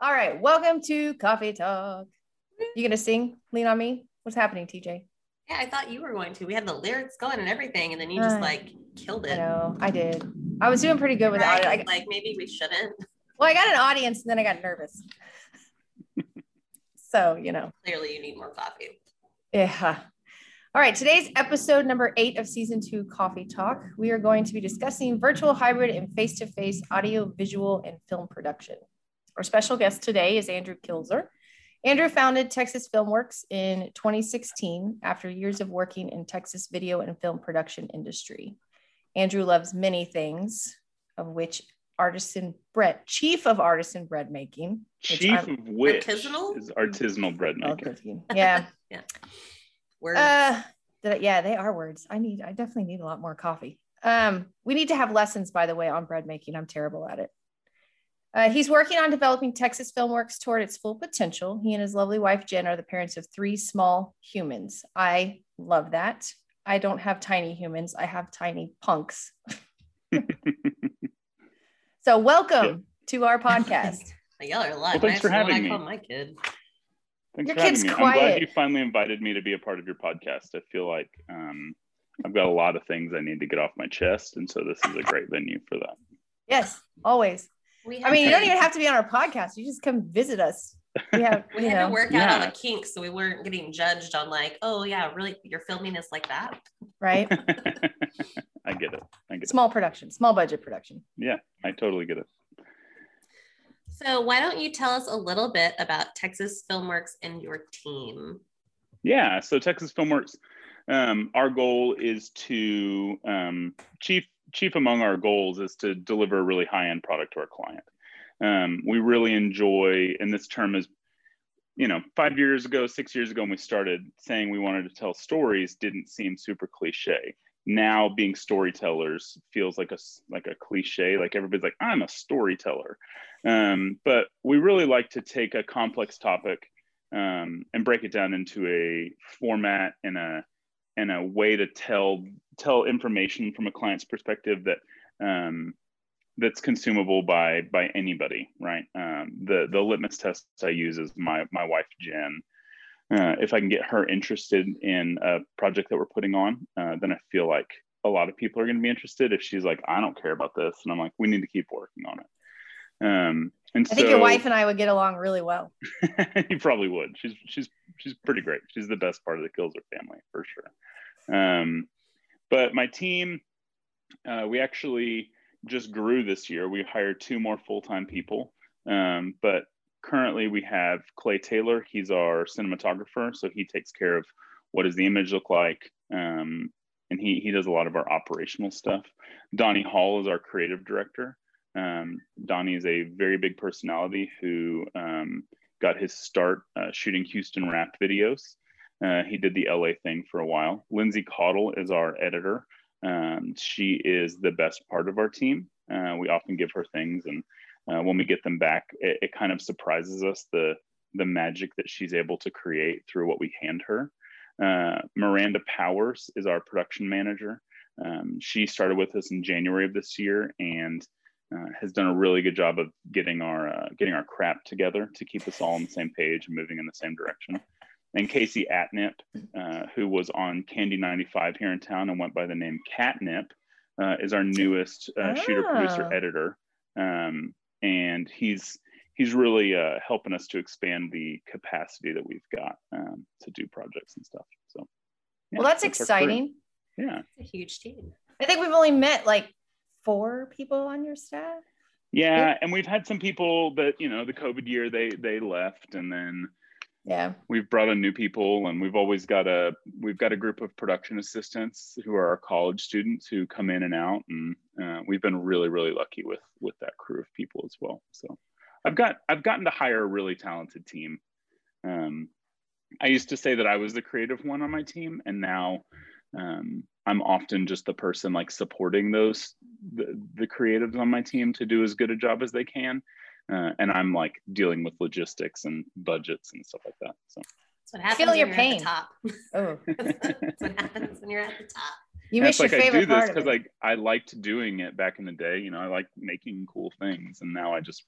All right, welcome to Coffee Talk. You gonna sing? Lean on me. What's happening, TJ? Yeah, I thought you were going to. We had the lyrics going and everything, and then you just Uh, like killed it. know I did. I was doing pretty good with Right? the audio. I, like maybe we shouldn't. well, I got an audience, and then I got nervous. so you know, Clearly, you need more coffee. yeah. All right, today's episode number eight of season two Coffee Talk. We are going to be discussing virtual, hybrid, and face-to-face audio, visual, and film production. Our special guest today is Andrew Kilzer. Andrew founded Texas Filmworks in 2016 after years of working in Texas video and film production industry. Andrew loves many things, of which artisan bread, chief of artisan bread making. which Chief I'm- of which Artisanal? is artisanal bread making. cooking. Yeah. Words. Uh, did I- yeah, they are words. I need, I definitely need a lot more coffee. Um, we need to have lessons, by the way, on bread making. I'm terrible at it. Uh, he's working on developing Texas Filmworks toward its full potential. He and his lovely wife Jen are the parents of three small humans. I love that. I don't have tiny humans. I have tiny punks. so welcome to our podcast. Y'all are a lot Well, thanks for nicer than having I me. call my kid. Thanks Your for having kid's me. I'm quiet. glad you finally invited me to be a part of your podcast. I feel like um, I've got a lot of things I need to get off my chest, and so this is a great venue for that. Yes, always. We I mean, you don't even have to be on our podcast. You just come visit us. We have, We you had know, to work out all Yeah. the kinks so we weren't getting judged on like, oh yeah, really, you're filming us like that. right? I get it. I get it. Small production, small budget production. Yeah, I totally get it. So why don't you tell us a little bit about Texas Filmworks and your team? Yeah. So Texas Filmworks, um, our goal is to um, chief chief among our goals is to deliver a really high end product to our client. Um, we really enjoy, and this term is, you know, five years ago, six years ago, when we started saying we wanted to tell stories, didn't seem super cliche. Now being storytellers feels like a like a cliche. Like everybody's like, I'm a storyteller, um, but we really like to take a complex topic um, and break it down into a format and a and a way to tell tell information from a client's perspective that um, that's consumable by by anybody, right? Um, the the litmus test I use is my my wife Jen. Uh, if I can get her interested in a project that we're putting on, uh, then I feel like a lot of people are going to be interested. If she's like, I don't care about this, and I'm like, we need to keep working on it. Um, and I think so, your wife and I would get along really well. you probably would. She's she's she's pretty great. She's the best part of the Kilzer family for sure. Um, but my team, uh, we actually just grew this year. We hired two more full time people. Um, but currently we have Clay Taylor. He's our cinematographer, so he takes care of what does the image look like, um, and he he does a lot of our operational stuff. Donnie Hall is our creative director. Um, Donnie is a very big personality who um, got his start uh, shooting Houston rap videos. Uh, he did the LA thing for a while. Lindsay Caudle is our editor. Um, she is the best part of our team. Uh, we often give her things, and uh, when we get them back, it, it kind of surprises us the the magic that she's able to create through what we hand her. Uh, Miranda Powers is our production manager. Um, she started with us in January of this year, and uh, has done a really good job of getting our uh, getting our crap together to keep us all on the same page and moving in the same direction. And Casey Atnip, uh, who was on Candy 95 here in town and went by the name Catnip, uh, is our newest uh, shooter, producer, Ah. editor, um, and he's he's really uh, helping us to expand the capacity that we've got um, to do projects and stuff. So, yeah, well, that's, our crew. exciting. Yeah. It's a huge team. I think we've only met like four people on your staff. Yeah, and we've had some people that you know the COVID year they they left, and then Yeah. we've brought in new people, and we've always got a we've got a group of production assistants who are our college students who come in and out, and uh, we've been really really lucky with with that crew of people as well. So I've got I've gotten to hire a really talented team. Um, I used to say that I was the creative one on my team, and now um, I'm often just the person like supporting those the, the creatives on my team to do as good a job as they can, uh, and I'm like dealing with logistics and budgets and stuff like that. So That's what happens Feel your pain. top. Oh, That's what happens when you're at the top. you And missed it's your like I do this part because it. like I liked doing it back in the day. You know, I like making cool things, and now I just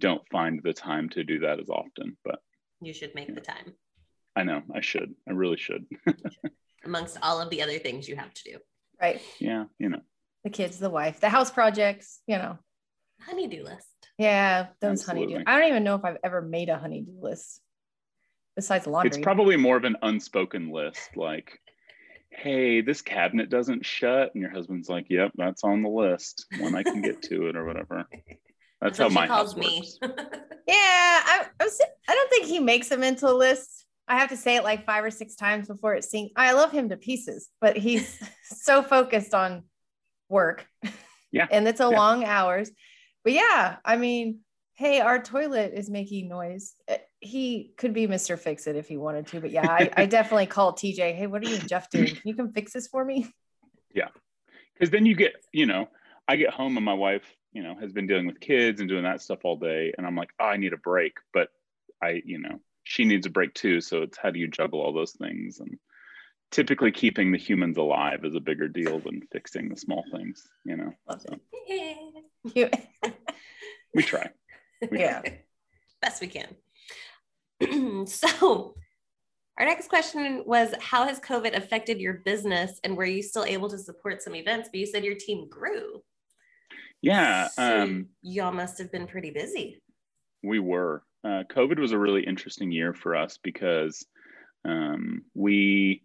don't find the time to do that as often. But you should make the time. I know I should. I really should. Amongst all of the other things you have to do. Right. Yeah, you know. The kids, the wife, the house projects, you know. Honeydew list. Yeah, those Absolutely. honeydew. I don't even know if I've ever made a honeydew list besides laundry. It's probably more of an unspoken list, like, hey, this cabinet doesn't shut, and your husband's like, yep, that's on the list when I can get to it or whatever. That's, that's how my calls me. yeah, I, I, was, I don't think he makes a mental list. I have to say it like five or six times before it sinks. I love him to pieces, but he's so focused on work. Yeah. and it's a yeah. long hours. But yeah, I mean, hey, our toilet is making noise. Eh, he could be Mr. Fix It if he wanted to. But yeah, I, I definitely called TJ. Hey, what are you and Jeff doing? Can you come fix this for me? Yeah. Because then you get, you know, I get home and my wife, you know, has been dealing with kids and doing that stuff all day. And I'm like, oh, I need a break. But I, you know, she needs a break too. So it's how do you juggle all those things? And typically keeping the humans alive is a bigger deal than fixing the small things, you know. So. we try. We yeah. Try. Best we can. so our next question was how has COVID affected your business and were you still able to support some events? But you said your team grew. Yeah. So um, y'all must have been pretty busy. We were. Uh, COVID was a really interesting year for us because um, we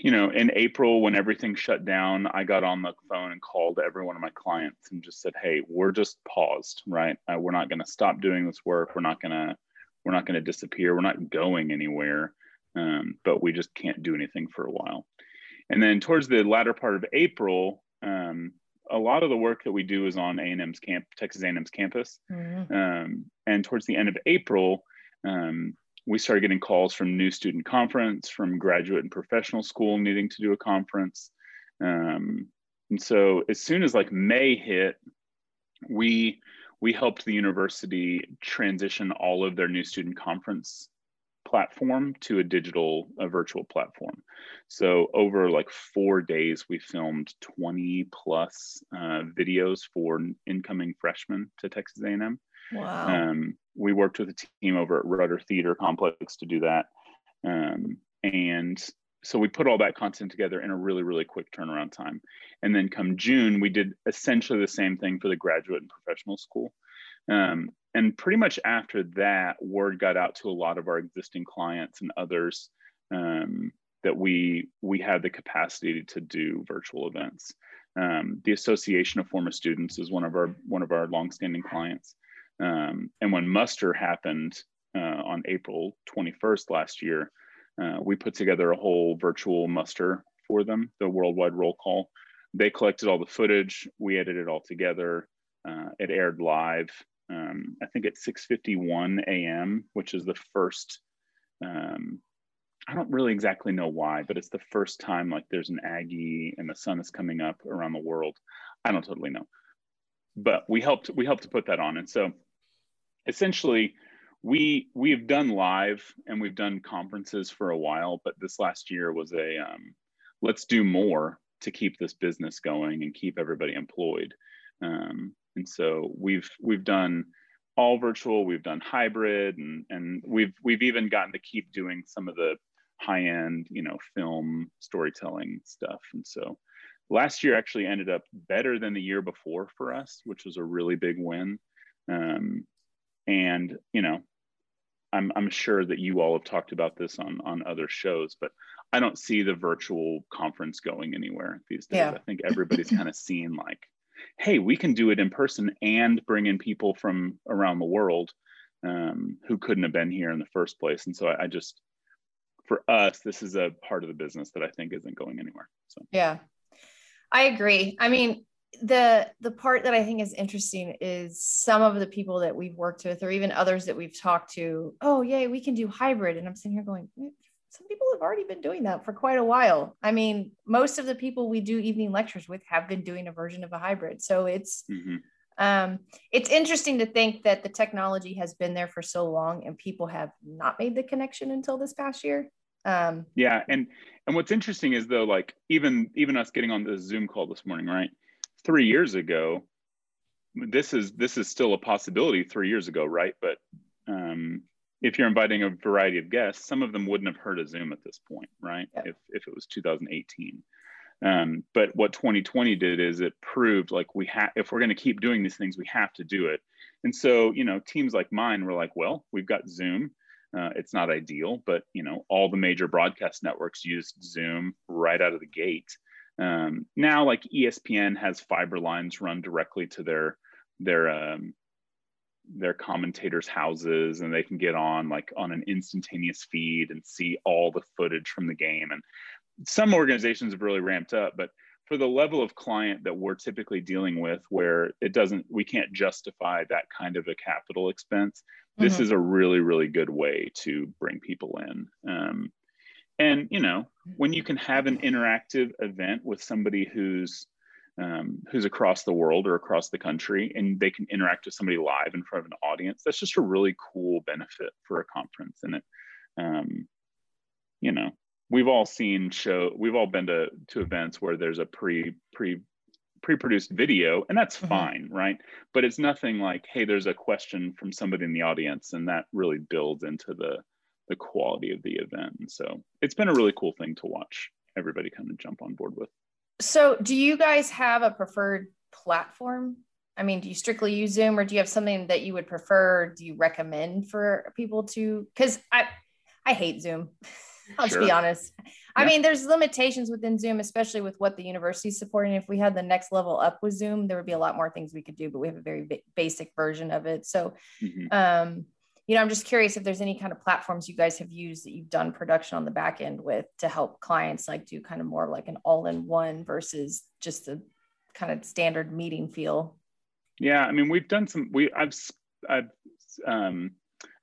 you know, in April when everything shut down, I got on the phone and called every one of my clients and just said, "Hey, we're just paused, right? Uh, we're not going to stop doing this work. We're not going to, we're not going to disappear. We're not going anywhere, um, but we just can't do anything for a while." And then towards the latter part of April, um, a lot of the work that we do is on A&M's camp, Texas A&M's campus, mm-hmm. um, and towards the end of April. Um, we started getting calls from new student conference, from graduate and professional school needing to do a conference. Um, and so as soon as like May hit, we we helped the university transition all of their new student conference platform to a digital a virtual platform so over like four days we filmed 20 plus uh, videos for incoming freshmen to texas a&m Wow. Um, we worked with a team over at Rudder Theater Complex to do that. Um, and so we put all that content together in a really, really quick turnaround time. And then come June, we did essentially the same thing for the graduate and professional school. Um, and pretty much after that, word got out to a lot of our existing clients and others um, that we we had the capacity to do virtual events. Um, the Association of Former Students is one of our one of our longstanding clients, um, and when muster happened uh, on April 21st last year, uh, we put together a whole virtual muster for them, the worldwide roll call. They collected all the footage, we edited it all together. Uh, it aired live, um, I think at 6:51 a.m., which is the first. Um, I don't really exactly know why, but it's the first time like there's an Aggie and the sun is coming up around the world. I don't totally know, but we helped we helped to put that on, and so essentially we we've done live and we've done conferences for a while but this last year was a um, let's do more to keep this business going and keep everybody employed um, and so we've we've done all virtual we've done hybrid and and we've we've even gotten to keep doing some of the high end you know film storytelling stuff. And so last year actually ended up better than the year before for us which was a really big win. Um, and you know i'm i'm sure that you all have talked about this on on other shows but i don't see the virtual conference going anywhere these days. Yeah. i think everybody's kind of seen like hey we can do it in person and bring in people from around the world um, who couldn't have been here in the first place. And so I, I just for us this is a part of the business that i think isn't going anywhere. So. Yeah i agree. I mean the the part that I think is interesting is some of the people that we've worked with, or even others that we've talked to. Oh, yay, we can do hybrid, and I'm sitting here going, some people have already been doing that for quite a while. I mean, most of the people we do evening lectures with have been doing a version of a hybrid, so it's. Mm-hmm. Um, it's interesting to think that the technology has been there for so long and people have not made the connection until this past year. Um, yeah, and and what's interesting is though, like even even us getting on the Zoom call this morning, right? three years ago, this is this is still a possibility three years ago, right? But um, if you're inviting a variety of guests, some of them wouldn't have heard of Zoom at this point, right? If if it was 2018. Um, but what 2020 did is it proved like we have if we're going to keep doing these things, we have to do it. And so, you know, teams like mine were like, well, we've got Zoom. Uh, it's not ideal, but you know, all the major broadcast networks used Zoom right out of the gate. Um, now, like ESPN has fiber lines run directly to their their um, their commentators' houses, and they can get on like on an instantaneous feed and see all the footage from the game. And some organizations have really ramped up, but for the level of client that we're typically dealing with, where it doesn't, we can't justify that kind of a capital expense. This mm-hmm. is a really, really good way to bring people in. Um, and you know when you can have an interactive event with somebody who's um, who's across the world or across the country and they can interact with somebody live in front of an audience that's just a really cool benefit for a conference and it um, you know we've all seen show we've all been to to events where there's a pre pre pre-produced video and that's mm-hmm. fine right but it's nothing like hey there's a question from somebody in the audience and that really builds into the the quality of the event. And so it's been a really cool thing to watch everybody kind of jump on board with. So, do you guys have a preferred platform? I mean, do you strictly use Zoom or do you have something that you would prefer? Do you recommend for people to? Because I, I hate Zoom. I'll sure. just be honest. Yeah. I mean, there's limitations within Zoom, especially with what the university is supporting. If we had the next level up with Zoom, there would be a lot more things we could do, but we have a very basic version of it. So, mm-hmm. um, you know, I'm just curious if there's any kind of platforms you guys have used that you've done production on the back end with to help clients like do kind of more like an all-in-one versus just the kind of standard meeting feel. Yeah, I mean, we've done some. We I've I've um,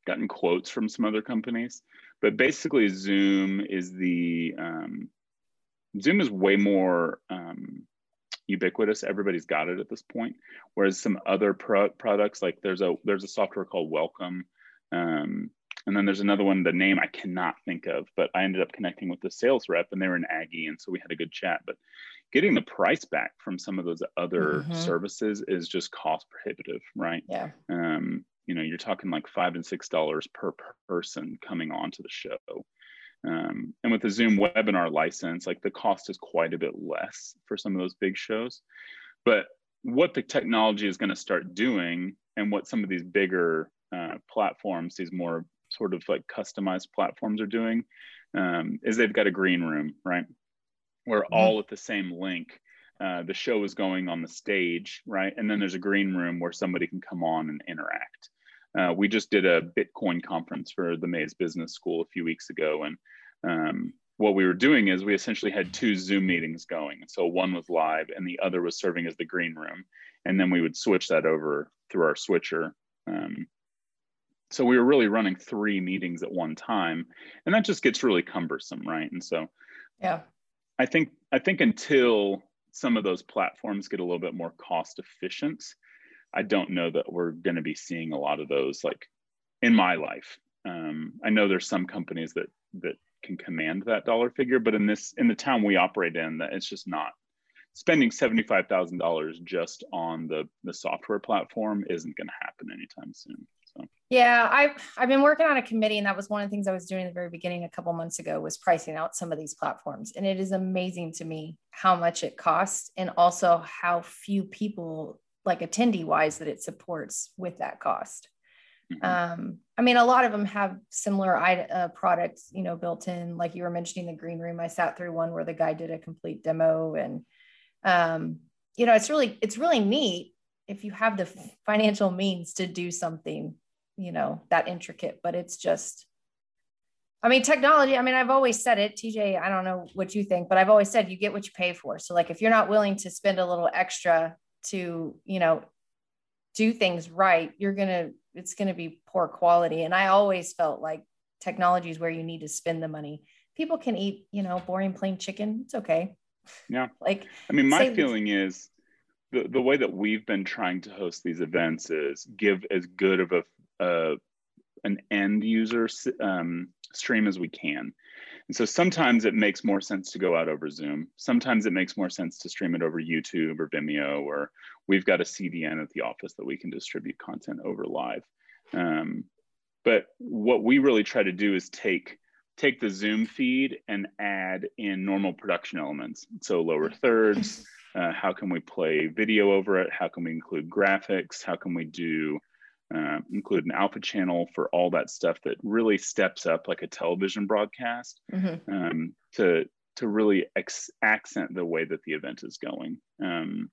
gotten quotes from some other companies, but basically, Zoom is the um, Zoom is way more um, ubiquitous. Everybody's got it at this point. Whereas some other pro- products, like there's a there's a software called Welcome um, and then there's another one, the name I cannot think of, but I ended up connecting with the sales rep and they were an Aggie. And so we had a good chat. But getting the price back from some of those other mm-hmm. services is just cost prohibitive, right? Yeah. Um, you know, you're talking like five and six dollars per person coming onto the show. Um, and with the Zoom webinar license, like the cost is quite a bit less for some of those big shows. But what the technology is going to start doing and what some of these bigger uh, platforms, these more sort of like customized platforms are doing, um, is they've got a green room, right? Where mm-hmm. all at the same link, uh, the show is going on the stage, right? And then there's a green room where somebody can come on and interact. Uh, we just did a Bitcoin conference for the Mays Business School a few weeks ago, and um, what we were doing is we essentially had two Zoom meetings going. So one was live, and the other was serving as the green room, and then we would switch that over through our switcher. Um, so we were really running three meetings at one time and that just gets really cumbersome right? And so yeah. I think i think until some of those platforms get a little bit more cost efficient i don't know that we're going to be seeing a lot of those like in my life. Um, i know there's some companies that that can command that dollar figure but in this in the town we operate in that it's just not spending $75,000 just on the the software platform isn't going to happen anytime soon so. Yeah, I've I've been working on a committee, and that was one of the things I was doing in the very beginning a couple months ago was pricing out some of these platforms, and it is amazing to me how much it costs, and also how few people like attendee wise that it supports with that cost. Mm-hmm. Um, I mean, a lot of them have similar uh, products, you know, built in. Like you were mentioning the green room, I sat through one where the guy did a complete demo, and um, you know, it's really it's really neat if you have the financial means to do something you know that intricate but it's just i mean technology i mean i've always said it tj i don't know what you think but i've always said you get what you pay for. So like if you're not willing to spend a little extra to you know do things right you're gonna it's gonna be poor quality. And i always felt like technology is where you need to spend the money. People can eat you know boring plain chicken it's okay. Yeah. Like i mean my feeling is the, the way that we've been trying to host these events is give as good of a uh, an end user um, stream as we can. And so sometimes it makes more sense to go out over Zoom. Sometimes it makes more sense to stream it over YouTube or Vimeo or we've got a CDN at the office that we can distribute content over live. Um, but what we really try to do is take take the Zoom feed and add in normal production elements. So lower thirds, uh, how can we play video over it? How can we include graphics? How can we do uh, include an alpha channel for all that stuff that really steps up like a television broadcast mm-hmm. um, to to really ex- accent the way that the event is going. Um,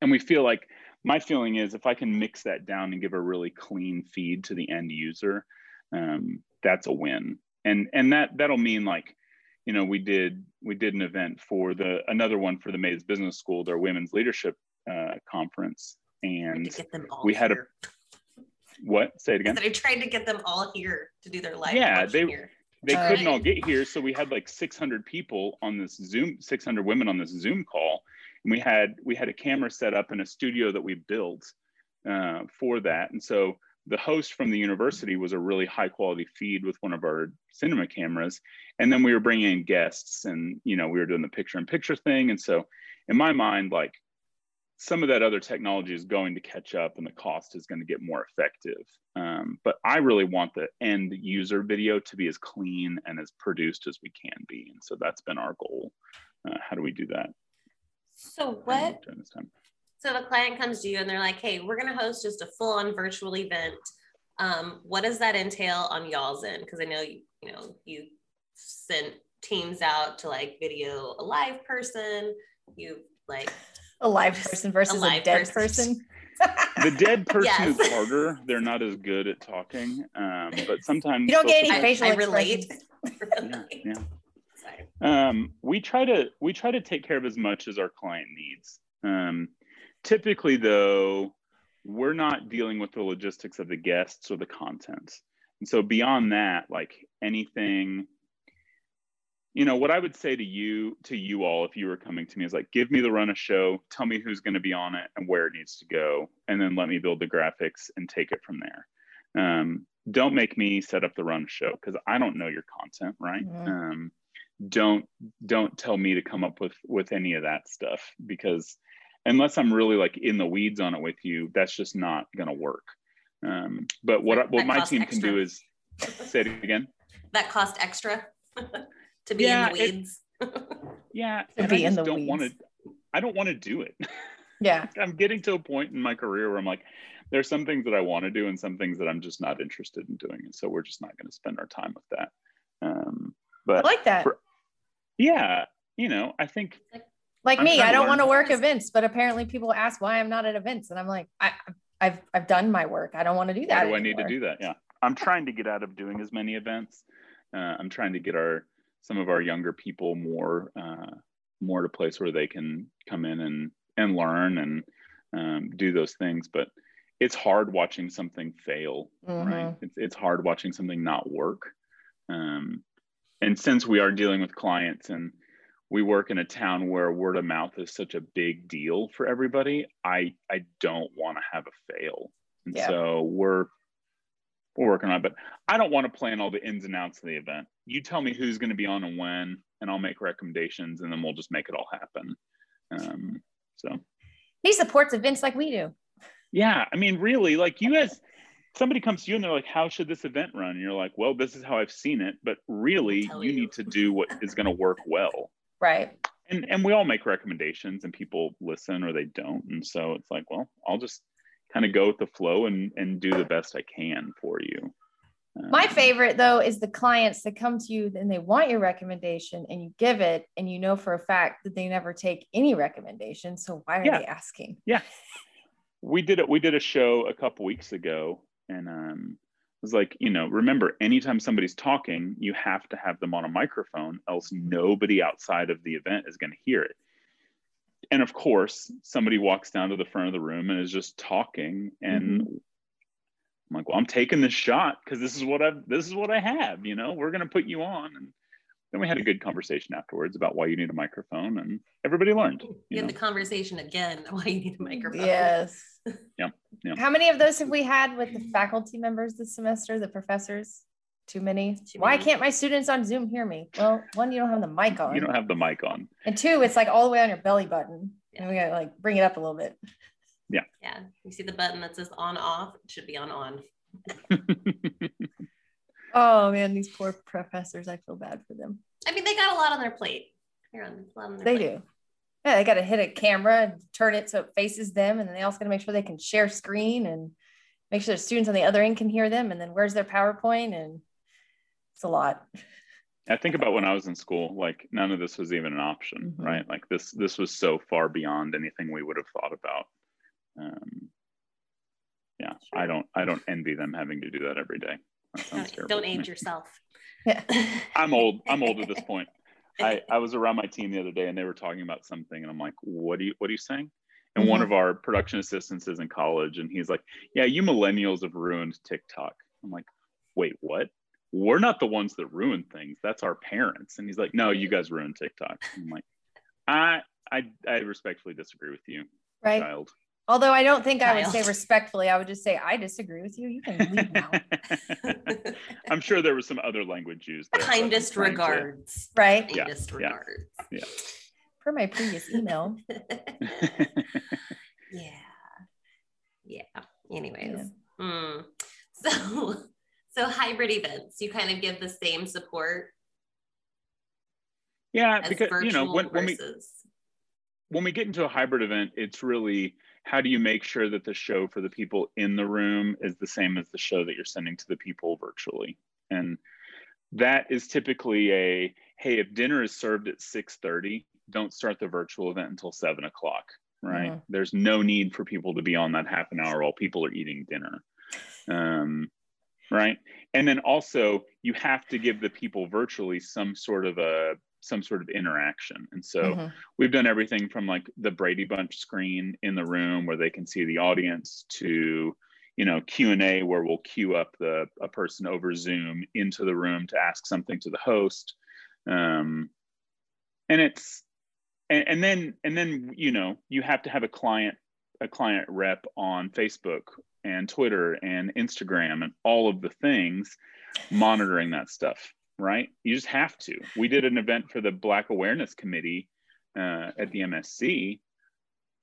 and we feel like my feeling is if I can mix that down and give a really clean feed to the end user, um, that's a win. And and that that'll mean like, you know, we did we did an event for the another one for the Mays Business School, their women's leadership uh, conference, and we had a what? Say it again. I tried to get them all here to do their live. Yeah, they here. they couldn't all get here, so we had like 600 people on this Zoom, 600 women on this Zoom call, and we had we had a camera set up in a studio that we built uh, for that, and so the host from the university was a really high quality feed with one of our cinema cameras and then we were bringing in guests and you know we were doing the picture in picture thing and so in my mind like some of that other technology is going to catch up and the cost is going to get more effective. Um, but I really want the end user video to be as clean and as produced as we can be. And so that's been our goal. Uh, how do we do that? So what? So the client comes to you and they're like, hey, we're going to host just a full on virtual event. Um, what does that entail on y'all's end? Because I know, you, you know, you sent teams out to like video a live person. You like a live person versus a, a dead person. person. the dead person yes. is harder. They're not as good at talking, um, but sometimes you don't get any facial I, I relate. yeah, yeah. Um, we try to we try to take care of as much as our client needs. Um, typically, though, we're not dealing with the logistics of the guests or the content, and so beyond that, like anything you know what i would say to you to you all if you were coming to me is like give me the run of show tell me who's going to be on it and where it needs to go and then let me build the graphics and take it from there. Um, don't make me set up the run of show because i don't know your content right? Mm-hmm. um, don't don't tell me to come up with with any of that stuff because unless i'm really like in the weeds on it with you that's just not going to work. Um, but what what my team extra. can do is say it again? That cost extra to be yeah, in the weeds. It, yeah, to be I in the don't want to. I don't want to do it. Yeah, I'm getting to a point in my career where I'm like, there's some things that I want to do and some things that I'm just not interested in doing, and so we're just not going to spend our time with that. Um, but I like that. For, yeah, you know, I think. Like I'm me, I don't want to work events, but apparently people ask why I'm not at events, and I'm like, I, I've I've done my work. I don't want to do that. Why do anymore. I need to do that? Yeah, I'm trying to get out of doing as many events. Uh, I'm trying to get our some of our younger people more uh, more to a place where they can come in and and learn and um, do those things but it's hard watching something fail mm-hmm. right it's, it's hard watching something not work um, and since we are dealing with clients and we work in a town where word of mouth is such a big deal for everybody i i don't want to have a fail and yeah. so we're we're working on it but i don't want to plan all the ins and outs of the event you tell me who's going to be on and when, and I'll make recommendations, and then we'll just make it all happen. Um, so he supports events like we do. Yeah, I mean, really, like you guys, somebody comes to you and they're like, "How should this event run?" And you're like, "Well, this is how I've seen it," but really, you, you need to do what is going to work well. Right. And and we all make recommendations, and people listen or they don't, and so it's like, well, I'll just kind of go with the flow and and do the best I can for you. My favorite though is the clients that come to you and they want your recommendation and you give it and you know for a fact that they never take any recommendation. So why are yeah. they asking? Yeah. We did it. We did a show a couple weeks ago and um it was like, you know, remember anytime somebody's talking, you have to have them on a microphone, else nobody outside of the event is going to hear it. And of course, somebody walks down to the front of the room and is just talking and mm-hmm I'm like, well, I'm taking this shot because this is what I this is what I have. You know, we're gonna put you on. And then we had a good conversation afterwards about why you need a microphone, and everybody learned. You, you had the conversation again why you need a microphone. Yes. yeah. Yeah. How many of those have we had with the faculty members this semester? The professors? Too many. Too Why can't my students on Zoom hear me? Well, one, you don't have the mic on. You don't have the mic on. And two, it's like all the way on your belly button, and we gotta like bring it up a little bit. Yeah. Yeah. You see the button that says on off, it should be on on. oh man, these poor professors. I feel bad for them. I mean, they got a lot on their plate. Here on, on they plate. do. Yeah, they got to hit a camera and turn it so it faces them, and then they also got to make sure they can share screen and make sure the students on the other end can hear them. And then where's their PowerPoint? And it's a lot. I think about when I was in school, like none of this was even an option, mm-hmm. right? Like this, this was so far beyond anything we would have thought about. Um, yeah, I don't, I don't envy them having to do that every day. That don't age yourself. Yeah. I'm old. I'm old at this point. I, I was around my team the other day and they were talking about something and I'm like, what are you, what are you saying? And mm-hmm. one of our production assistants is in college and he's like, yeah, you millennials have ruined TikTok. I'm like, wait, what? We're not the ones that ruin things. That's our parents. And he's like, no, you guys ruin TikTok. I'm like, I, I, I respectfully disagree with you, right? Child. Although I don't think child. I would say respectfully, I would just say I disagree with you. You can leave now. I'm sure there was some other language used. There, Kindest regards, to... right? Kindest yeah. regards. Yeah. yeah. For my previous email. yeah. Yeah. Anyways. Yeah. Mm. So so hybrid events, you kind of give the same support. Yeah, because you know when, when we when we get into a hybrid event, it's really how do you make sure that the show for the people in the room is the same as the show that you're sending to the people virtually, and that is typically a hey if dinner is served at 6.30 don't start the virtual event until 7 o'clock right mm-hmm. there's no need for people to be on that half an hour while people are eating dinner um, right? And then also you have to give the people virtually some sort of a some sort of interaction. And so mm-hmm. we've done everything from like the brady bunch screen in the room where they can see the audience to you know q&a where we'll queue up the a person over zoom into the room to ask something to the host. Um, and it's and, and then and then you know you have to have a client a client rep on facebook and Twitter and Instagram and all of the things monitoring that stuff, right? You just have to. We did an event for the Black Awareness Committee uh, at the MSC,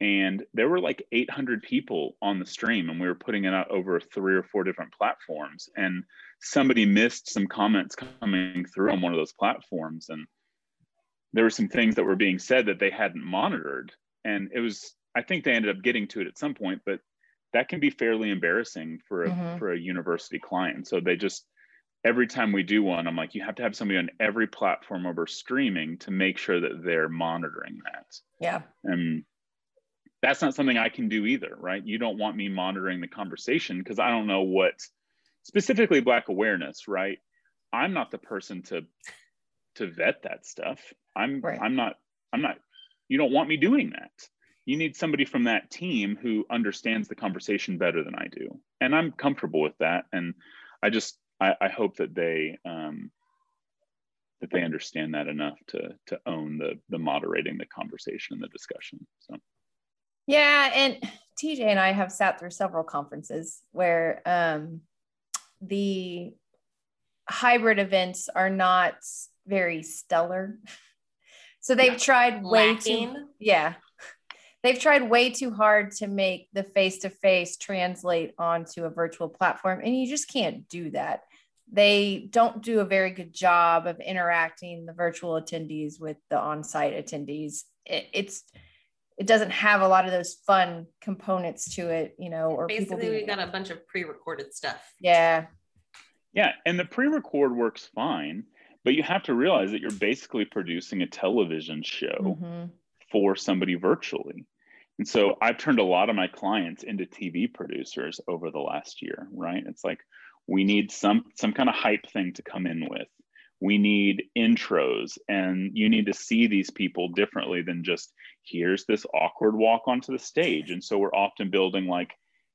and there were like 800 people on the stream, and we were putting it out over three or four different platforms. And somebody missed some comments coming through on one of those platforms, and there were some things that were being said that they hadn't monitored. And it was, I think they ended up getting to it at some point, but that can be fairly embarrassing for a mm-hmm. for a university client. So they just every time we do one, I'm like, you have to have somebody on every platform over streaming to make sure that they're monitoring that. Yeah. And that's not something I can do either, right? You don't want me monitoring the conversation because I don't know what specifically black awareness, right? I'm not the person to to vet that stuff. I'm right. I'm not I'm not you don't want me doing that you need somebody from that team who understands the conversation better than I do. And I'm comfortable with that. And I just, I, I hope that they, um, that they understand that enough to, to own the, the moderating the conversation and the discussion. So. Yeah. And TJ and I have sat through several conferences where, um, the hybrid events are not very stellar. So they've tried way Lacking. too, yeah, they've tried way too hard to make the face to face translate onto a virtual platform, and you just can't do that. They don't do a very good job of interacting the virtual attendees with the on site attendees. It, it's it doesn't have a lot of those fun components to it, you know, or basically we got a bunch of pre-recorded stuff. Yeah. Yeah, and the pre-record works fine, but you have to realize that you're basically producing a television show. Mm-hmm for somebody virtually. And so I've turned a lot of my clients into TV producers over the last year, right? It's like we need some some kind of hype thing to come in with. We need intros and you need to see these people differently than just here's this awkward walk onto the stage. And so we're often building like,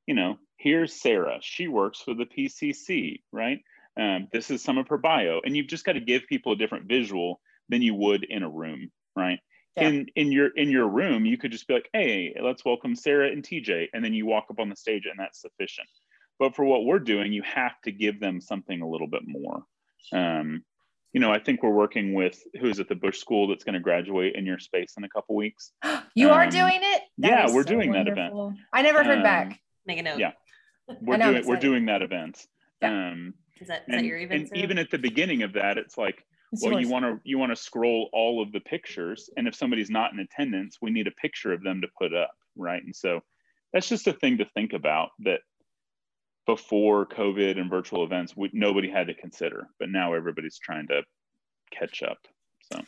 you know, here's Sarah. She works for the PCC, right? Um, this is some of her bio. And you've just got to give people a different visual than you would in a room, right? Yeah. in in your in your room you could just be like hey let's welcome sarah and tj and then you walk up on the stage and that's sufficient but for what we're doing you have to give them something a little bit more um, you know, I think we're working with who is at the Bush School that's going to graduate in your space in a couple weeks. you um, are doing it? That yeah, we're so doing wonderful. that event. I never heard um, back. Make a note. Yeah, we're doing we're doing that event. Yeah. Um, is that, is and, that your event? And even at the beginning of that, it's like, it's well, yours. you want to you want to scroll all of the pictures, and if somebody's not in attendance, we need a picture of them to put up, right? And so that's just a thing to think about that before COVID and virtual events, we, nobody had to consider, but now everybody's trying to catch up. So.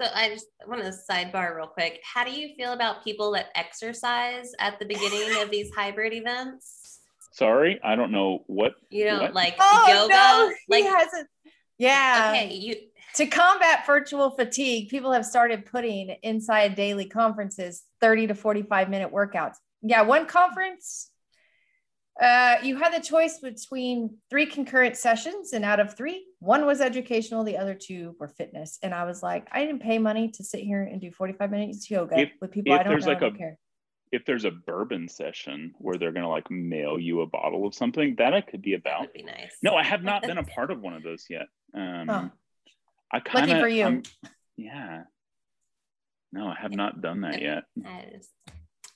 So I just want to sidebar real quick. How do you feel about people that exercise at the beginning of these hybrid events? Sorry, I don't know what you know, what? like oh, yoga. No, like hasn't. Yeah. Okay, you to combat virtual fatigue, people have started putting inside daily conferences 30 to 45 minute workouts. Yeah, one conference uh, you had the choice between three concurrent sessions, and out of three, one was educational, the other two were fitness. And I was like, I didn't pay money to sit here and do 45 minutes yoga if, with people I don't know. Like don't a, care. If there's a bourbon session where they're gonna like mail you a bottle of something, that I could be about. That would be nice. No, I have not been a part of one of those yet. Um, oh. I kind of. Lucky for you. I'm, yeah. No, I have not done that yet. I just,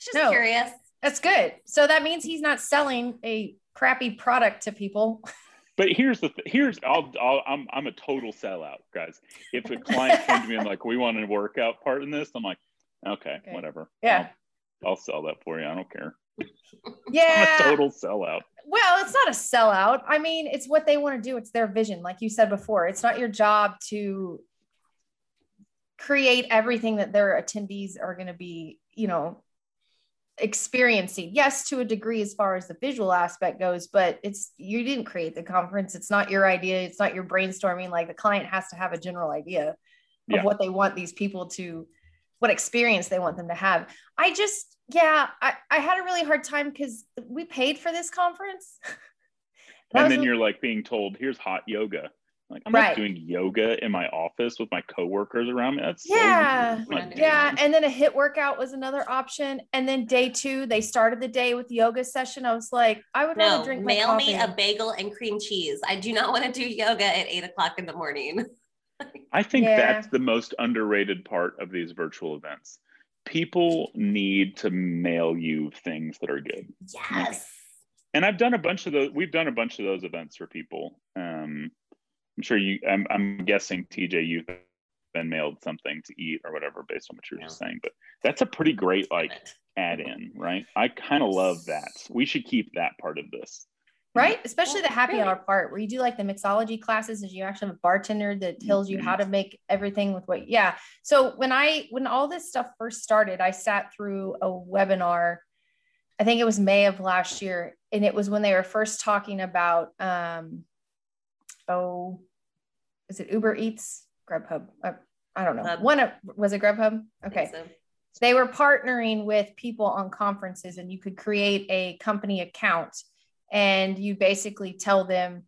just no. curious. That's good. So that means he's not selling a crappy product to people. But here's the th- here's I'll, I'll I'm I'm a total sellout, guys. If a client comes to me and like we want a workout part in this, I'm like, okay, okay. whatever. Yeah. I'll, I'll, sell that for you. I don't care. Yeah. I'm a total sellout. Well, it's not a sellout. I mean, it's what they want to do. It's their vision. Like you said before, it's not your job to create everything that their attendees are going to be, you know, experiencing yes to a degree as far as the visual aspect goes but it's you didn't create the conference it's not your idea it's not your brainstorming like the client has to have a general idea yeah. of what they want these people to what experience they want them to have i just yeah i, I had a really hard time because we paid for this conference and, and then you're like being told here's hot yoga like I'm right. not doing yoga in my office with my coworkers around me. That's yeah, so yeah. And then a HIIT workout was another option. And then day two, they started the day with the yoga session. I was like, I would no, rather drink. Mail me a bagel and cream cheese. I do not want to do yoga at eight o'clock in the morning. I think yeah. that's the most underrated part of these virtual events. People need to mail you things that are good. Yes. and I've done a bunch of those. We've done a bunch of those events for people. Um, I'm sure you. I'm, I'm guessing TJ, you've been mailed something to eat or whatever based on what you're yeah. just saying. But that's a pretty great like add-in, right? I kind of love that. We should keep that part of this. Right, especially the happy really? hour part where you do like the mixology classes, and you actually have a bartender that tells you how to make everything with what. Yeah. So when I when all this stuff first started, I sat through a webinar. I think it was May of last year, and it was when they were first talking about um, oh is it Uber Eats, Grubhub? I, I don't know. Hub. One of was it Grubhub? Okay. So. They were partnering with people on conferences, and you could create a company account, and you basically tell them,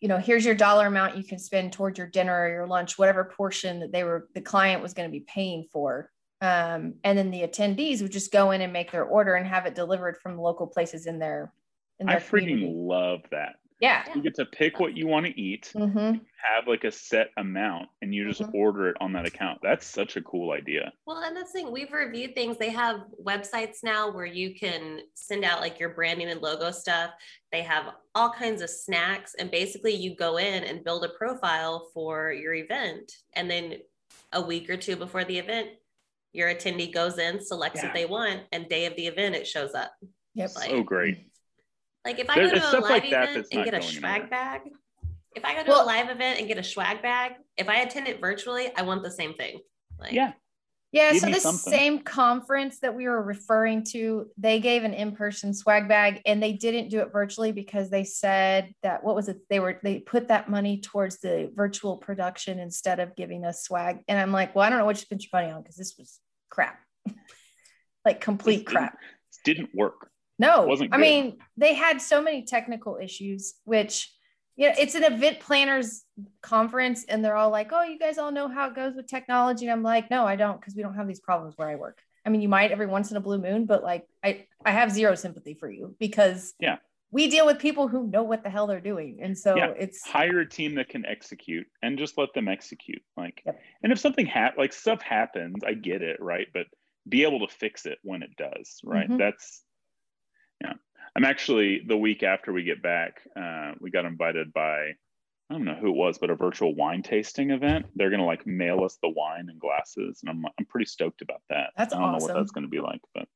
you know, here's your dollar amount you can spend towards your dinner or your lunch, whatever portion that they were the client was going to be paying for. Um, and then the attendees would just go in and make their order and have it delivered from local places in their in their I freaking community. love that. Yeah. You get to pick what you want to eat, mm-hmm. have like a set amount, and you just mm-hmm. order it on that account. That's such a cool idea. Well, and that's the thing, we've reviewed things. They have websites now where you can send out like your branding and logo stuff. They have all kinds of snacks, and basically you go in and build a profile for your event. And then a week or two before the event, your attendee goes in, selects yeah. what they want, and day of the event, it shows up. Yep. Like, so great. Like if I go to a live like event and get a swag anywhere. bag, if I go to well, a live event and get a swag bag, if I attend it virtually, I want the same thing. Like, yeah. Yeah, so the same conference that we were referring to, they gave an in-person swag bag and they didn't do it virtually because they said that what was it? They were they put that money towards the virtual production instead of giving us swag. And I'm like, well, I don't know what you spent your money on because this was crap. like complete crap. Didn't, didn't work. No, wasn't I mean, they had so many technical issues, which, you know, it's an event planners conference and they're all like, oh, you guys all know how it goes with technology. And I'm like, no, I don't, because we don't have these problems where I work. I mean, you might every once in a blue moon, but like, I, I have zero sympathy for you because yeah, we deal with people who know what the hell they're doing. And so yeah. it's hire a team that can execute and just let them execute. Like, yep. and if something ha- like stuff happens, I get it, right? But be able to fix it when it does, right? Mm-hmm. That's. I'm actually the week after we get back, uh, we got invited by I don't know who it was, but a virtual wine tasting event. They're gonna like mail us the wine and glasses, and I'm I'm pretty stoked about that. That's I don't awesome. know what that's gonna be like, but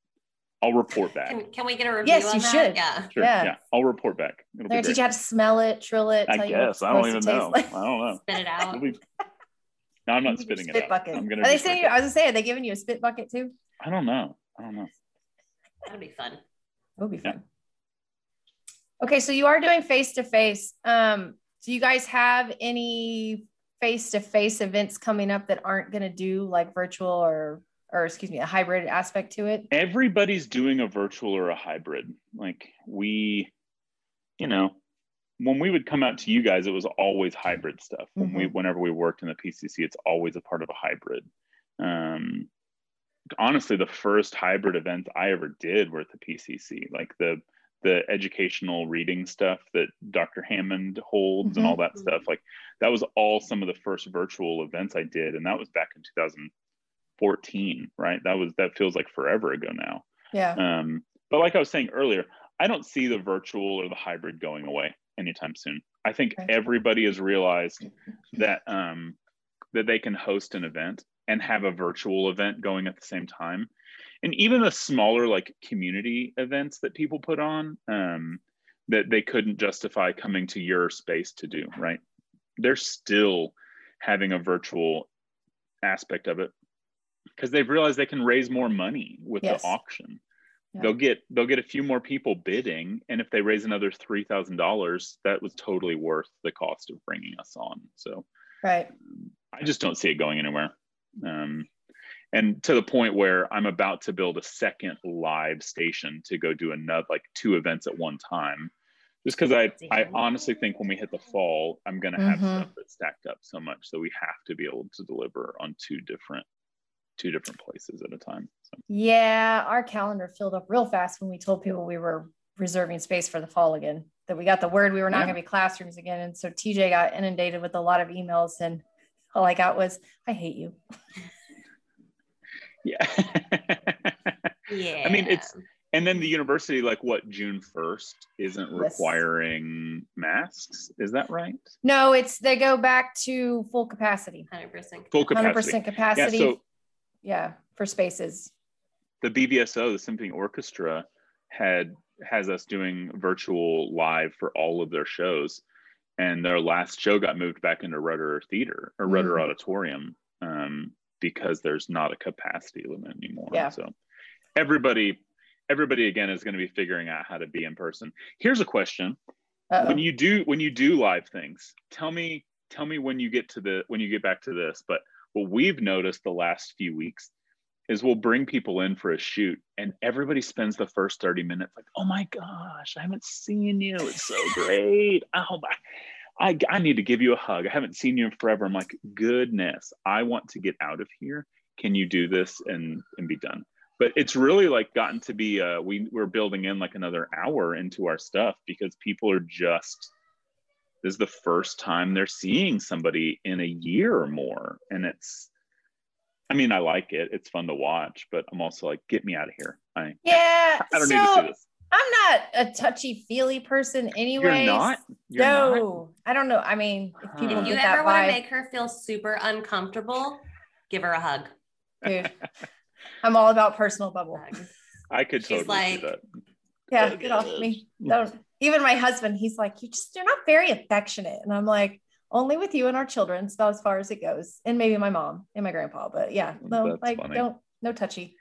I'll report back. Can, can we get a review? Yes, you that? should. Yeah, sure. Yeah. yeah, I'll report back. It'll They're teach you how to smell it, trill it. I guess I don't even know. Like. I don't know. Spit it out. Be... No, I'm not spitting spit it bucket. out. I'm gonna. Are they saying? You, I was gonna say, are they giving you a spit bucket too? I don't know. I don't know. That'll be fun. It'll be fun. Yeah. Okay, so you are doing face to face. Um, do you guys have any face-to-face events coming up that aren't going to do like virtual or or excuse me a hybrid aspect to it? Everybody's doing a virtual or a hybrid. Like we you know when we would come out to you guys it was always hybrid stuff. When mm-hmm. we whenever we worked in the pcc it's always a part of a hybrid. Um honestly the first hybrid event i ever did were at the pcc like the the educational reading stuff that Dr. Hammond holds mm-hmm. and all that stuff. Like that was all some of the first virtual events I did. And that was back in 2014, right? That was, that feels like forever ago now. Yeah. Um, but like I was saying earlier, I don't see the virtual or the hybrid going away anytime soon. I think okay. everybody has realized that, um, that they can host an event and have a virtual event going at the same time and even the smaller like community events that people put on um, that they couldn't justify coming to your space to do right? They're still having a virtual aspect of it because they've realized they can raise more money with yes. the auction. Yeah. they'll get they'll get a few more people bidding and if they raise another $3000 that was totally worth the cost of bringing us on. So right. I just don't see it going anywhere. Um, and to the point where I'm about to build a second live station to go do another like two events at one time. Just because I, I honestly think when we hit the fall, I'm gonna have mm-hmm. stuff that's stacked up so much, so we have to be able to deliver on two different, two different places at a time. So. Yeah, our calendar filled up real fast when we told people we were reserving space for the fall again. That we got the word we were not yeah. gonna be classrooms again, and so TJ got inundated with a lot of emails, and all I got was, "I hate you." Yeah. yeah. I mean, it's, and then the university, like what, June 1st isn't requiring yes. masks. Is that right? No, it's, they go back to full capacity. 100%. Full capacity. 100% capacity. Yeah, so yeah, for spaces. The BVSO, the Symphony Orchestra, had has us doing virtual live for all of their shows and their last show got moved back into Rudder Theater or Rudder mm. Auditorium um, because there's not a capacity limit anymore. Yeah. So everybody, everybody again is going to be figuring out how to be in person. Here's a question. Uh-oh. When you do when you do live things, tell me tell me when you get to the when you get back to this. But what we've noticed the last few weeks is we'll bring people in for a shoot and everybody spends the first 30 minutes like, oh my gosh, I haven't seen you. It's so great. Oh my I, I need to give you a hug. I haven't seen you in forever. I'm like, goodness, I want to get out of here. Can you do this and and be done? But it's really like gotten to be uh, we we're building in like another hour into our stuff because people are just this is the first time they're seeing somebody in a year or more, and it's. I mean, I like it. It's fun to watch, but I'm also like, get me out of here. I yeah. I don't so, need to see this. I'm not a touchy feely person anyway. You're not. You're no, not? I don't know. I mean, if people if you ever want to make her feel super uncomfortable, give her a hug. Dude, I'm all about personal bubble. I could She's totally like, that. Yeah, oh, get off me. Don't. Even my husband, he's like, you just you're not very affectionate, and I'm like, only with you and our children. It's about as far as it goes, and maybe my mom and my grandpa. But yeah, no, That's like funny. don't no touchy.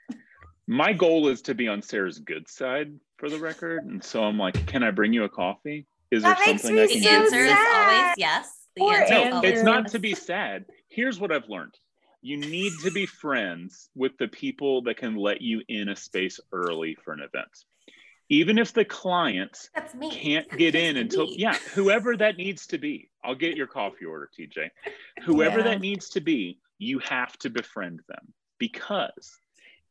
My goal is to be on Sarah's good side for the record. And so I'm like, can I bring you a coffee? Is that there something I can The answer is always yes. The answer no, it's not to be sad. Here's what I've learned. You need to be friends with the people that can let you in a space early for an event. Even if the client can't get in until, me. yeah, whoever that needs to be. I'll get your coffee order, TJ. Whoever yeah. that needs to be, you have to befriend them because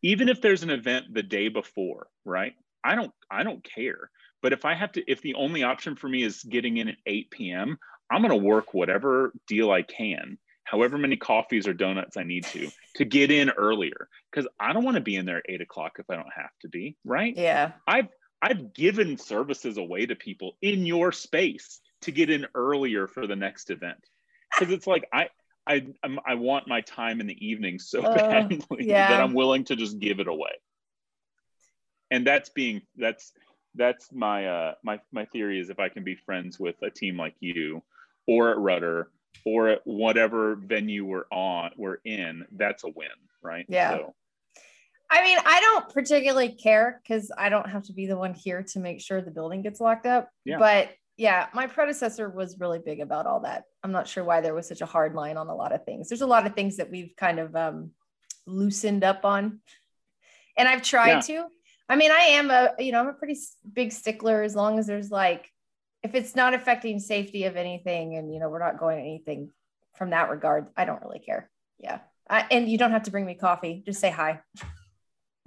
even if there's an event the day before, right? I don't I don't care. But if I have to, if the only option for me is getting in at 8 p.m., I'm going to work whatever deal I can, however many coffees or donuts I need to, to get in earlier. Because I don't want to be in there at eight o'clock if I don't have to be, right? Yeah. I've I've given services away to people in your space to get in earlier for the next event. Because it's like I I I'm, i want my time in the evening so uh, badly yeah. that I'm willing to just give it away. And that's being that's that's my uh my my theory is if I can be friends with a team like you or at Rudder or at whatever venue we're on we're in, that's a win, right? Yeah. So. I mean, I don't particularly care because I don't have to be the one here to make sure the building gets locked up. Yeah. But yeah, my predecessor was really big about all that. I'm not sure why there was such a hard line on a lot of things. There's a lot of things that we've kind of um, loosened up on, and I've tried yeah. to. I mean, I am a you know I'm a pretty big stickler as long as there's like if it's not affecting safety of anything, and you know we're not going anything from that regard. I don't really care. Yeah, I, and you don't have to bring me coffee. Just say hi.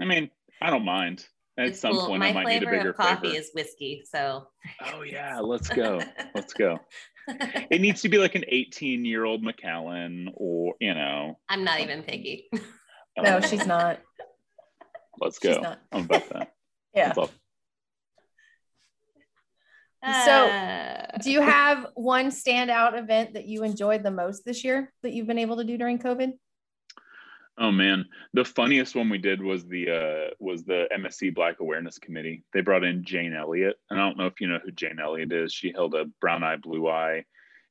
I mean, I don't mind. At it's some cool. point, My I might need a bigger coffee flavor. is whiskey. So. Oh yeah, let's go. let's go. It needs to be like an 18 year old Macallan, or you know. I'm not even picky. no, she's not. Let's go. I'm about that. yeah. So, do you have one standout event that you enjoyed the most this year that you've been able to do during COVID? Oh man, the funniest one we did was the uh, was the MSC Black Awareness Committee. They brought in Jane Elliott, and I don't know if you know who Jane Elliott is. She held a brown eye, blue eye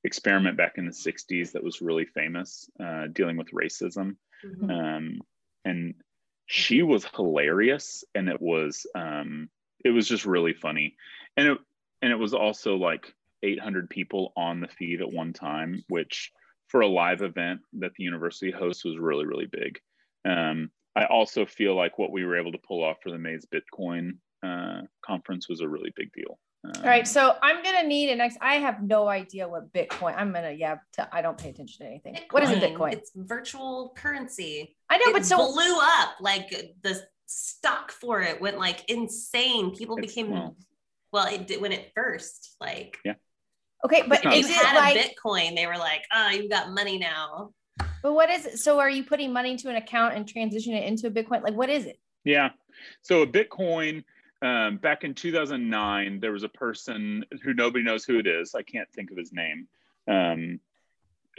experiment back in the '60s that was really famous, uh, dealing with racism. Mm-hmm. Um, and she was hilarious and it was um it was just really funny. And it and it was also like 800 people on the feed at one time which for a live event that the university hosts was really really big. Um i also feel like what we were able to pull off for the Mays bitcoin uh, conference was a really big deal um, All right, so I'm gonna need an next. I have no idea what Bitcoin. I'm gonna yeah. I don't pay attention to anything. Bitcoin, what is a Bitcoin? It's virtual currency. I know, it but so blew up. Like the stock for it went like insane. People became well, well, it did when it first like yeah. Okay, but is it like Bitcoin? They were like, oh, you've got money now. But what is it? So are you putting money into an account and transitioning it into a Bitcoin? Like, what is it? Yeah. So a Bitcoin um, back in 2009, there was a person who nobody knows who it is. I can't think of his name. Um,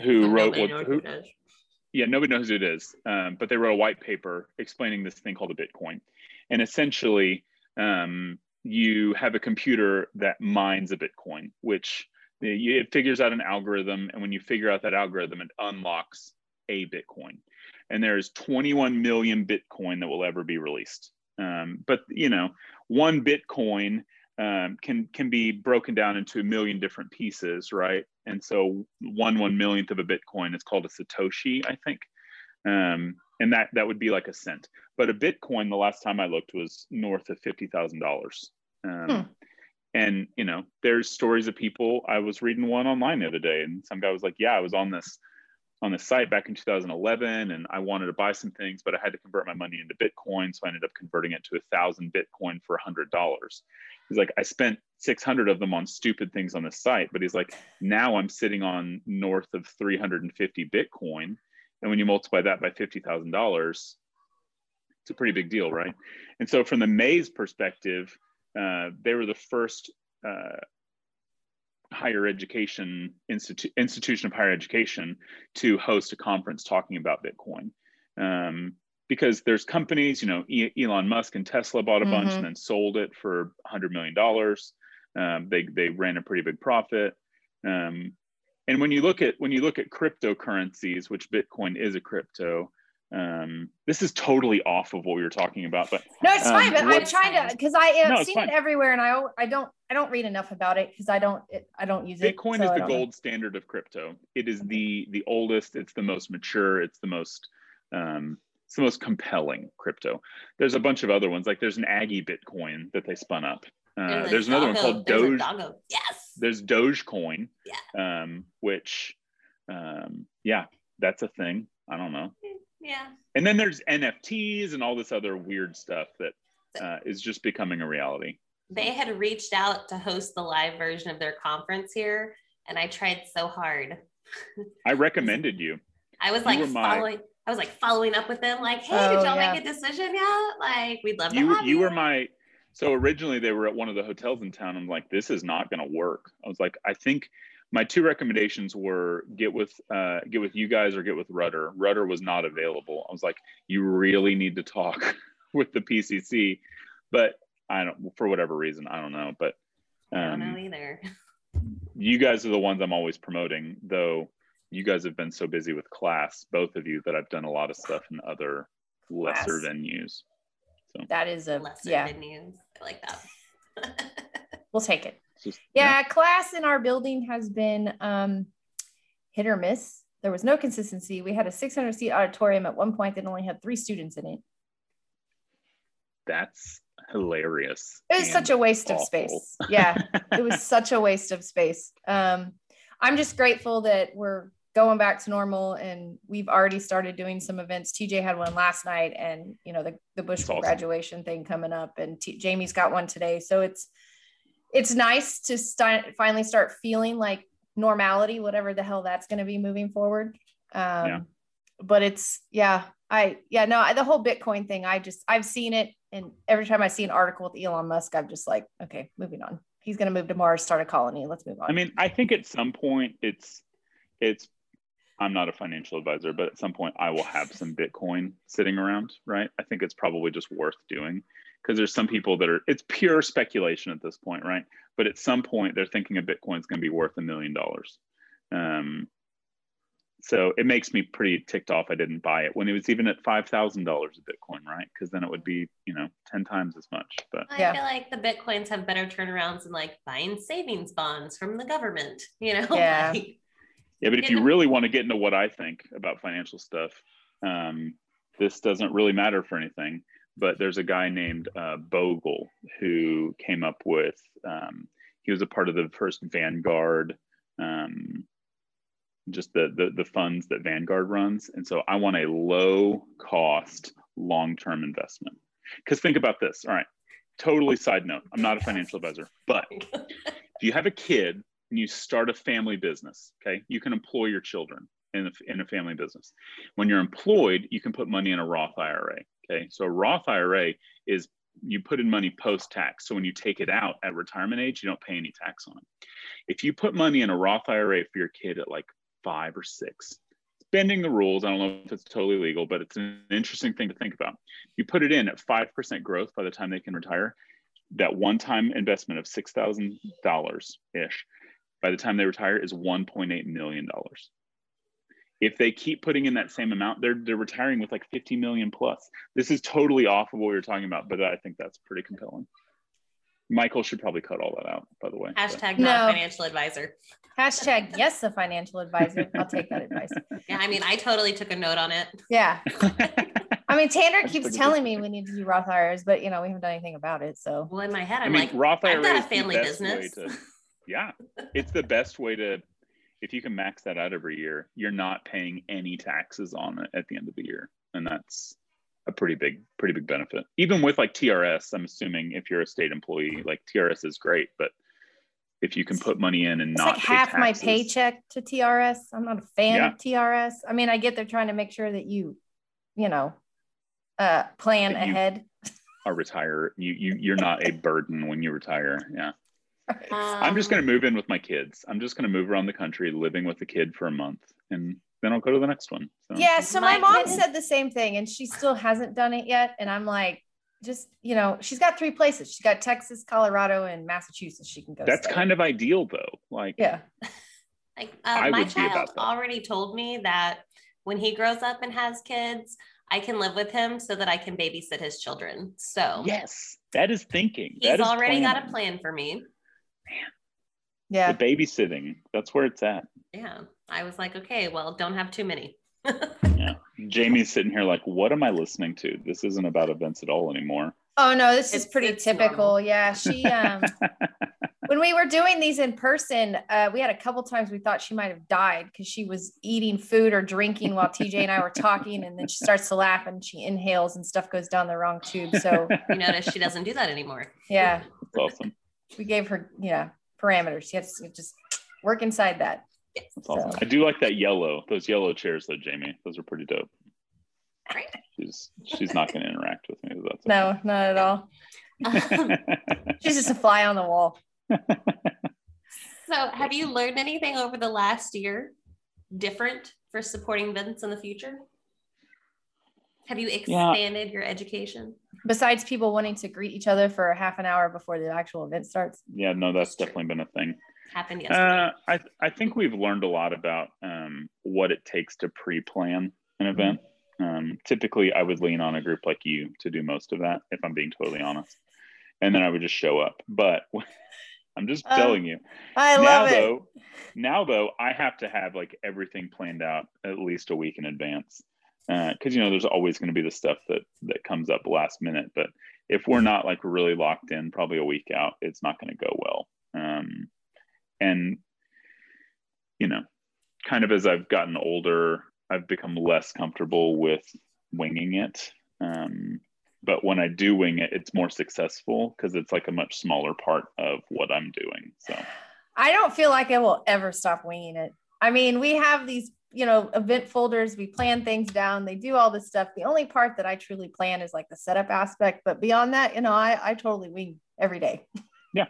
who wrote what? Who, yeah, nobody knows who it is. Um, but they wrote a white paper explaining this thing called a Bitcoin, and essentially, um, you have a computer that mines a Bitcoin, which it figures out an algorithm, and when you figure out that algorithm, it unlocks a Bitcoin. And there's 21 million Bitcoin that will ever be released. Um, but you know, one Bitcoin um, can can be broken down into a million different pieces, right? And so one one millionth of a Bitcoin is called a Satoshi, I think, um, and that that would be like a cent. But a Bitcoin, the last time I looked, was north of fifty thousand um, dollars. Hmm. And you know, there's stories of people. I was reading one online the other day, and some guy was like, "Yeah, I was on this." On the site back in 2011 and I wanted to buy some things, but I had to convert my money into Bitcoin. So I ended up converting it to a thousand Bitcoin for a hundred dollars. He's like, I spent 600 of them on stupid things on the site, but he's like, now I'm sitting on north of 350 Bitcoin. And when you multiply that by $50,000, it's a pretty big deal, right? And so from the Mays perspective, uh, they were the first uh, higher education institu- institution of higher education to host a conference talking about Bitcoin. Um, because there's companies, you know, e- Elon Musk and Tesla bought a mm-hmm. bunch and then sold it for $100 million. Um, they, they ran a pretty big profit. Um, and when you look at when you look at cryptocurrencies, which Bitcoin is a crypto, um, this is totally off of what we were talking about, but no, it's um, fine. But I'm trying to because I have no, seen fine. it everywhere, and I I don't I don't read enough about it because I don't it, I don't use Bitcoin it. Bitcoin so is the gold know. standard of crypto. It is the the oldest. It's the most mature. It's the most um, it's the most compelling crypto. There's a bunch of other ones. Like there's an Aggie Bitcoin that they spun up. Uh, there's, another one called Doge. Yes. There's Dogecoin. Yeah. Um, which, um, yeah, that's a thing. I don't know. Yeah. And then there's NFTs and all this other weird stuff that uh, is just becoming a reality. they had reached out to host the live version of their conference here, and I tried so hard. I recommended you. I was like following. My... I was like following up with them, like, "Hey, oh, did y'all yeah. make a decision yet? Like, we'd love to you, have you." You were my. So originally they were at one of the hotels in town. I'm like, "This is not going to work." I was like, "I think." My two recommendations were get with uh, get with you guys or get with Rudder. Rudder was not available. I was like, you really need to talk with the PCC, but I don't for whatever reason I don't know, but um, I don't know um, either. you guys are the ones I'm always promoting, though. You guys have been so busy with class, both of you, that I've done a lot of stuff in other lesser class. venues. So that is a lesser yeah. venues. I like that. we'll take it. Yeah, yeah, class in our building has been um, hit or miss. There was no consistency. We had a 600 seat auditorium at one point that only had three students in it. That's hilarious. It was such a waste awful. of space. Yeah, it was such a waste of space. Um, I'm just grateful that we're going back to normal and we've already started doing some events. TJ had one last night and you know the, the Bush awesome. graduation thing coming up and T- Jamie's got one today. So it's it's nice to start finally start feeling like normality, whatever the hell that's going to be moving forward. Um, yeah. But it's yeah, I yeah no the whole Bitcoin thing. I just I've seen it and every time I see an article with Elon Musk, I'm just like, okay, moving on. He's going to move to Mars, start a colony. Let's move on. I mean, I think at some point it's, it's, I'm not a financial advisor, but at some point I will have some Bitcoin sitting around, right? I think it's probably just worth doing because there's some people that are, it's pure speculation at this point, right? But at some point they're thinking a Bitcoin's going to be worth a million dollars. Um, so it makes me pretty ticked off I didn't buy it when it was even at five thousand dollars a Bitcoin, right? Because then it would be, you know, ten times as much. But I yeah. feel like the Bitcoins have better turnarounds than like buying savings bonds from the government, you know? Yeah. like, yeah, but if you really want to get into what I think about financial stuff, um, this doesn't really matter for anything. But there's a guy named uh, Bogle who came up with. Um, he was a part of the first Vanguard um, just the, the, the funds that Vanguard runs. And so I want a low cost, long term investment. Because think about this. All right, totally side note. I'm not a financial advisor, but if you have a kid and you start a family business, okay, you can employ your children in a, in a family business. When you're employed, you can put money in a Roth IRA. Okay, so a Roth IRA is you put in money post tax. So when you take it out at retirement age, you don't pay any tax on it. If you put money in a Roth IRA for your kid at like five or six. Bending the rules, I don't know if it's totally legal, but it's an interesting thing to think about. You put it in at 5% growth by the time they can retire, that one time investment of $6,000 ish by the time they retire is $1.8 million. If they keep putting in that same amount, they're, they're retiring with like 50 million plus. This is totally off of what we were talking about, but I think that's pretty compelling. Michael should probably cut all that out, by the way. Hashtag but. not no. financial advisor. Hashtag yes, a financial advisor. I'll take that advice. Yeah, I mean, I totally took a note on it. Yeah. I mean, Tanner keeps telling me we need to do Roth IRAs, but you know, we haven't done anything about it. So well, in my head, I'm I mean, like, Roth IRA I've got a family business. To, yeah, it's the best way to. If you can max that out every year, you're not paying any taxes on it at the end of the year, and that's a pretty big pretty big benefit. Even with like trs i'm assuming if you're a state employee like trs is great but if you can put money in and it's not like half taxes, my paycheck to trs i'm not a fan yeah. of trs i mean i get they're trying to make sure that you you know uh plan ahead. are retire you you you're not a burden when you retire. Yeah um, i'm just going to move in with my kids i'm just going to move around the country living with a kid for a month and then I'll go to the next one. So. Yeah. So my, my mom said the same thing and she still hasn't done it yet. And I'm like, just, you know, she's got three places. She's got Texas, Colorado, and Massachusetts she can go. That's stay. kind of ideal though. Like, yeah. like uh, my child already told me that when he grows up and has kids, I can live with him so that I can babysit his children. So yes, that is thinking. He's already planning. got a plan for me. Man. Yeah. The babysitting. That's where it's at. Yeah. I was like, okay, well, don't have too many. yeah. Jamie's sitting here like, what am I listening to? This isn't about events at all anymore. Oh no, this it's, is pretty typical. Normal. Yeah. She um when we were doing these in person, uh, we had a couple times we thought she might have died because she was eating food or drinking while TJ and I were talking, and then she starts to laugh and she inhales and stuff goes down the wrong tube. So you notice she doesn't do that anymore. Yeah, That's awesome. We gave her yeah parameters. She has to just work inside that. That's awesome. So- I do like that yellow. Those yellow chairs, though, Jamie. Those are pretty dope. Right. She's she's not going to interact with me. That's No, not at all. Um, She's just a fly on the wall. so, have you learned anything over the last year different for supporting Vince in the future? Have you Yeah. expanded your education? Besides people wanting to greet each other for a half an hour before the actual event starts. yeah, no, that's That's definitely been a thing. Happened yesterday. Uh, I I think we've learned a lot about um, what it takes to pre-plan an event. Um, typically, I would lean on a group like you to do most of that, if I'm being totally honest, and then I would just show up. But I'm just Uh, telling you I now, love it. though, now though, I have to have like everything planned out at least a week in advance because you know there's always going to be the stuff that that comes up last minute. But if we're not like really locked in, probably a week out, it's not going to go well. Um, and you know, kind of as I've gotten older, I've become less comfortable with winging it. Um, but when I do wing it, it's more successful because it's like a much smaller part of what I'm doing. So I don't feel like I will ever stop winging it. I mean, we have these, you know, event folders, we plan things down, they do all this stuff. The only part that I truly plan is like the setup aspect. But beyond that, you know, I, I totally wing every day. yeah,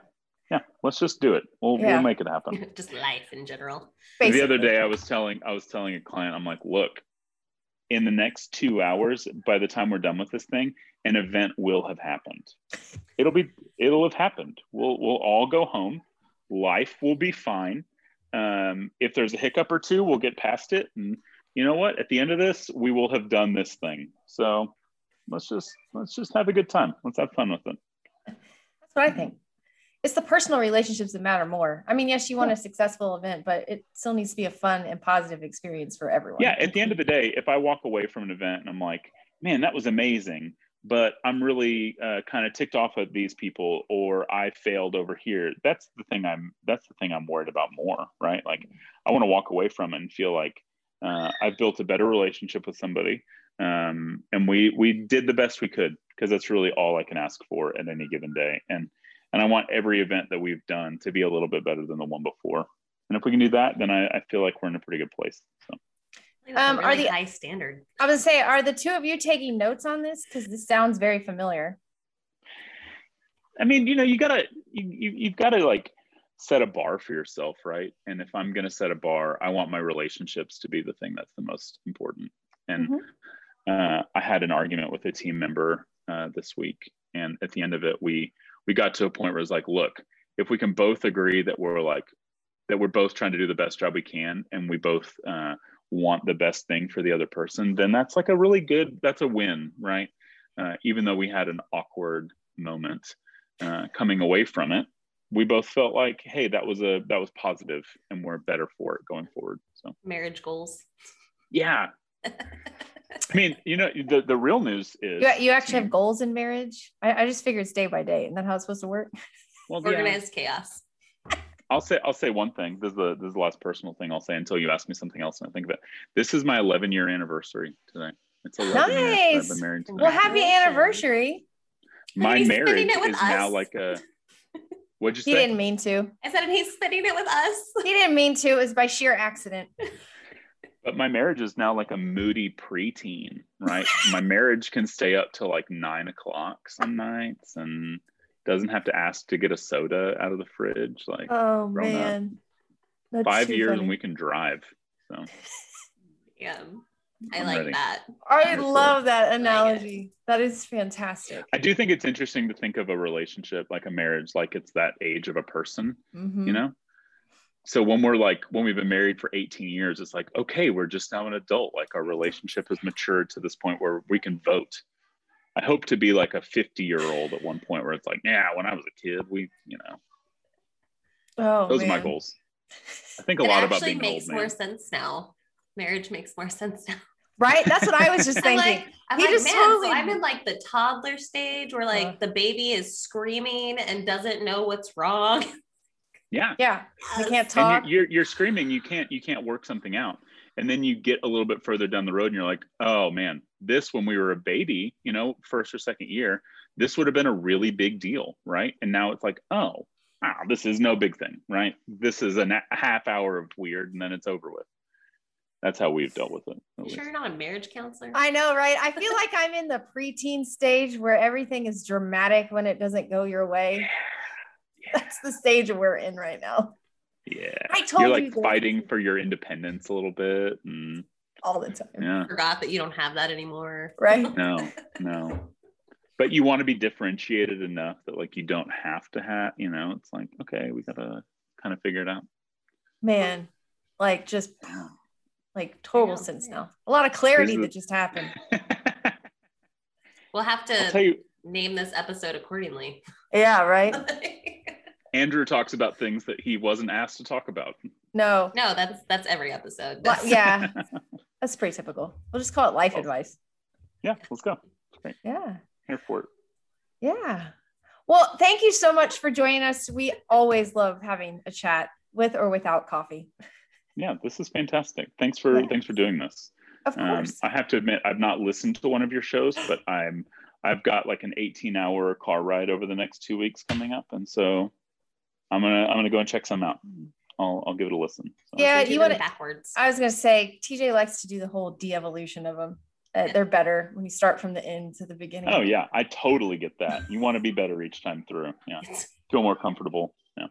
yeah let's just do it. We'll Yeah. we'll make it happen. Just life in general. The other day I was telling I was telling a client, I'm like, look, in the next two hours, by the time we're done with this thing, an event will have happened. It'll be it'll have happened. We'll we'll all go home. Life will be fine. Um, if there's a hiccup or two, we'll get past it. And you know what? At the end of this, we will have done this thing. So let's just let's just have a good time. Let's have fun with it. That's what I think. It's the personal relationships that matter more. I mean, yes, you want a successful event, but it still needs to be a fun and positive experience for everyone. yeah at the end of the day if i walk away from an event and i'm like man that was amazing but i'm really uh, kind of ticked off at these people or i failed over here. That's the thing i'm that's the thing i'm worried about more right? Like i want to walk away from and feel like uh, i've built a better relationship with somebody um, and we we did the best we could because that's really all i can ask for at any given day. And and i want every event that we've done to be a little bit better than the one before. And if we can do that then i, I feel like we're in a pretty good place so That's a Um, are the- high standard. I was gonna say, are the two of you taking notes on this? Because this sounds very familiar. I mean, you know, you gotta you, you you've got to like set a bar for yourself, right? And if I'm gonna set a bar, I want my relationships to be the thing that's the most important. And uh, I had an argument with a team member uh, this week, and at the end of it, we we got to a point where it's like, look, if we can both agree that we're like that we're both trying to do the best job we can, and we both uh, want the best thing for the other person, then that's like a really good that's a win, right? Uh, even though we had an awkward moment uh, coming away from it, we both felt like, hey, that was a that was positive, and we're better for it going forward. So Marriage goals. yeah, I mean, you know, the the real news is You, you actually have goals in marriage? I, I just figured it's day by day. Isn't that how it's supposed to work? well, yeah. Organized chaos. I'll say I'll say one thing. This is the this is the last personal thing I'll say until you ask me something else and I think of it. This is my 11 year anniversary today. It's 11 years I've Nice. been married. Today. Well, happy anniversary. my marriage spending it with is now like a. What'd you He say? He didn't mean to. I said, and he's spending it with us. He didn't mean to. It was by sheer accident. But my marriage is now like a moody preteen, right? my marriage can stay up till like nine o'clock some nights and doesn't have to ask to get a soda out of the fridge. Like Oh man. That's five years funny. and we can drive. So Yeah. I I'm like ready. that. I Honestly. love that it. analogy. That is fantastic. I do think it's interesting to think of a relationship like a marriage, like it's that age of a person, Mhm. you know? So when we're like, when we've been married for 18 years, it's like, okay, we're just now an adult. Like our relationship has matured to this point where we can vote. I hope to be like a 50 year old at one point where it's like, yeah, when I was a kid, we, you know, Oh, those are my goals. I think a It lot about actually being makes old more man. sense now. Marriage makes more sense now. Right? That's what I was just I'm thinking. like, I'm He like, just man, totally- so I'm in like the toddler stage where like Uh. the baby is screaming and doesn't know what's wrong. Yeah. Yeah. We can't talk. You're, you're, you're screaming. You can't you can't work something out. And then you get a little bit further down the road, and you're like, oh man, this when we were a baby, you know, first or second year, this would have been a really big deal, right? And now it's like, oh, wow, this is no big thing, right? This is a, na- a half hour of weird, and then it's over with. That's how we've dealt with it. You sure you're not a marriage counselor? I know, right? I feel like I'm in the preteen stage where everything is dramatic when it doesn't go your way. That's the stage we're in right now. Yeah. I told You're like you this. fighting for your independence a little bit. And all the time. yeah. Forgot that you don't have that anymore. Right? No, no. But you want to be differentiated enough that like you don't have to have, you know, it's like, okay, we gotta kind of figure it out. Man, like just like total sense now. A lot of clarity the- that just happened. We'll have to tell you, name this episode accordingly. Yeah, right? Andrew talks about things that he wasn't asked to talk about. No. no, that's that's every episode. That's- yeah. That's pretty typical. We'll just call it life Oh. advice. Yeah, let's go. Yeah. Here for it. Yeah. Well, thank you so much for joining us. We always love having a chat with or without coffee. Yeah, this is fantastic. Thanks for Yeah. thanks for doing this. Of Um, course. I have to admit, I've not listened to one of your shows, but I'm I've got like an 18 hour car ride over the next two weeks coming up, and so I'm gonna I'm gonna go and check some out. I'll I'll give it a listen. So. Yeah, you wanna- backwards. I was going to say, TJ likes to do the whole de evolution of them. Uh, they're better when you start from the end to the beginning. Oh yeah, I totally get that. You want to be better each time through. Yeah, feel more comfortable. Yeah.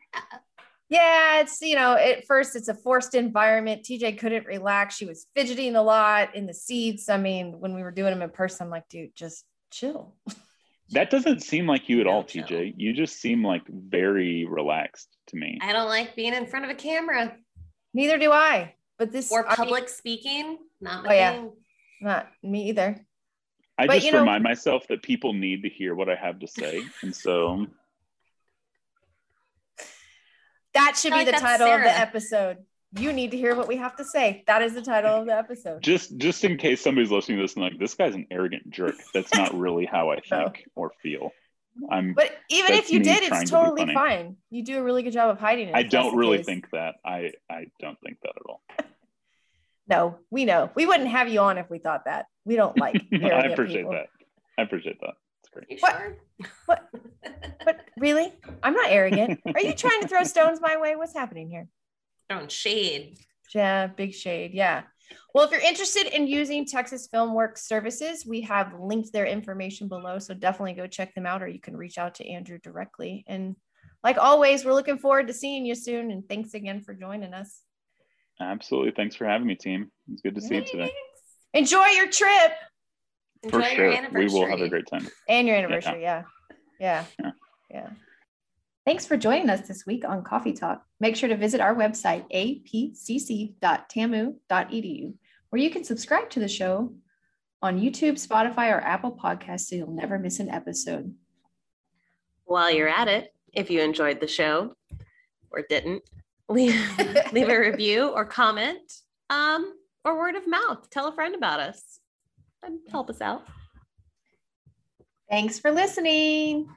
Yeah, it's you know, at first it's a forced environment. TJ couldn't relax. She was fidgeting a lot in the seats. I mean, when we were doing them in person, I'm like, dude, just chill. That doesn't seem like you at No, all, chill. TJ. You just seem like very relaxed to me. I don't like being in front of a camera Neither do I. But this or I mean, public speaking. Not my Oh, yeah. thing. not me either. I But, just you know- remind myself that people need to hear what I have to say, and so That should be like the that's title of the episode. You need to hear what we have to say. That is the title of the episode. just just in case somebody's listening to this and like this guy's an arrogant jerk. That's not really how I No. think or feel. I'm. But even if you did, it's totally funny. fine. You do a really good job of hiding it. I don't really think that. I I don't think that at all. No, we know. We wouldn't have you on if we thought that. We don't like. I appreciate people. that. I appreciate that. It's great. You What? sure? What? But really, I'm not arrogant. Are you trying to throw stones my way? What's happening here? Throwing shade. Yeah, big shade. Yeah. Well, if you're interested in using Texas Filmworks services, we have linked their information below. So definitely go check them out, or you can reach out to Andrew directly. And like always, we're looking forward to seeing you soon. And thanks again for joining us. Absolutely. Thanks for having me, team. It's good to see you today. Enjoy your trip Enjoy For your sure. We will have a great time. and your anniversary. Yeah. Yeah. Yeah. Yeah. Thanks for joining us this week on Coffee Talk. Make sure to visit our website, apcc.tamu.edu, where you can subscribe to the show on YouTube, Spotify, or Apple Podcasts so you'll never miss an episode. While you're at it, if you enjoyed the show or didn't, leave, leave a review or comment um, or word of mouth. Tell a friend about us and help us out. Thanks for listening.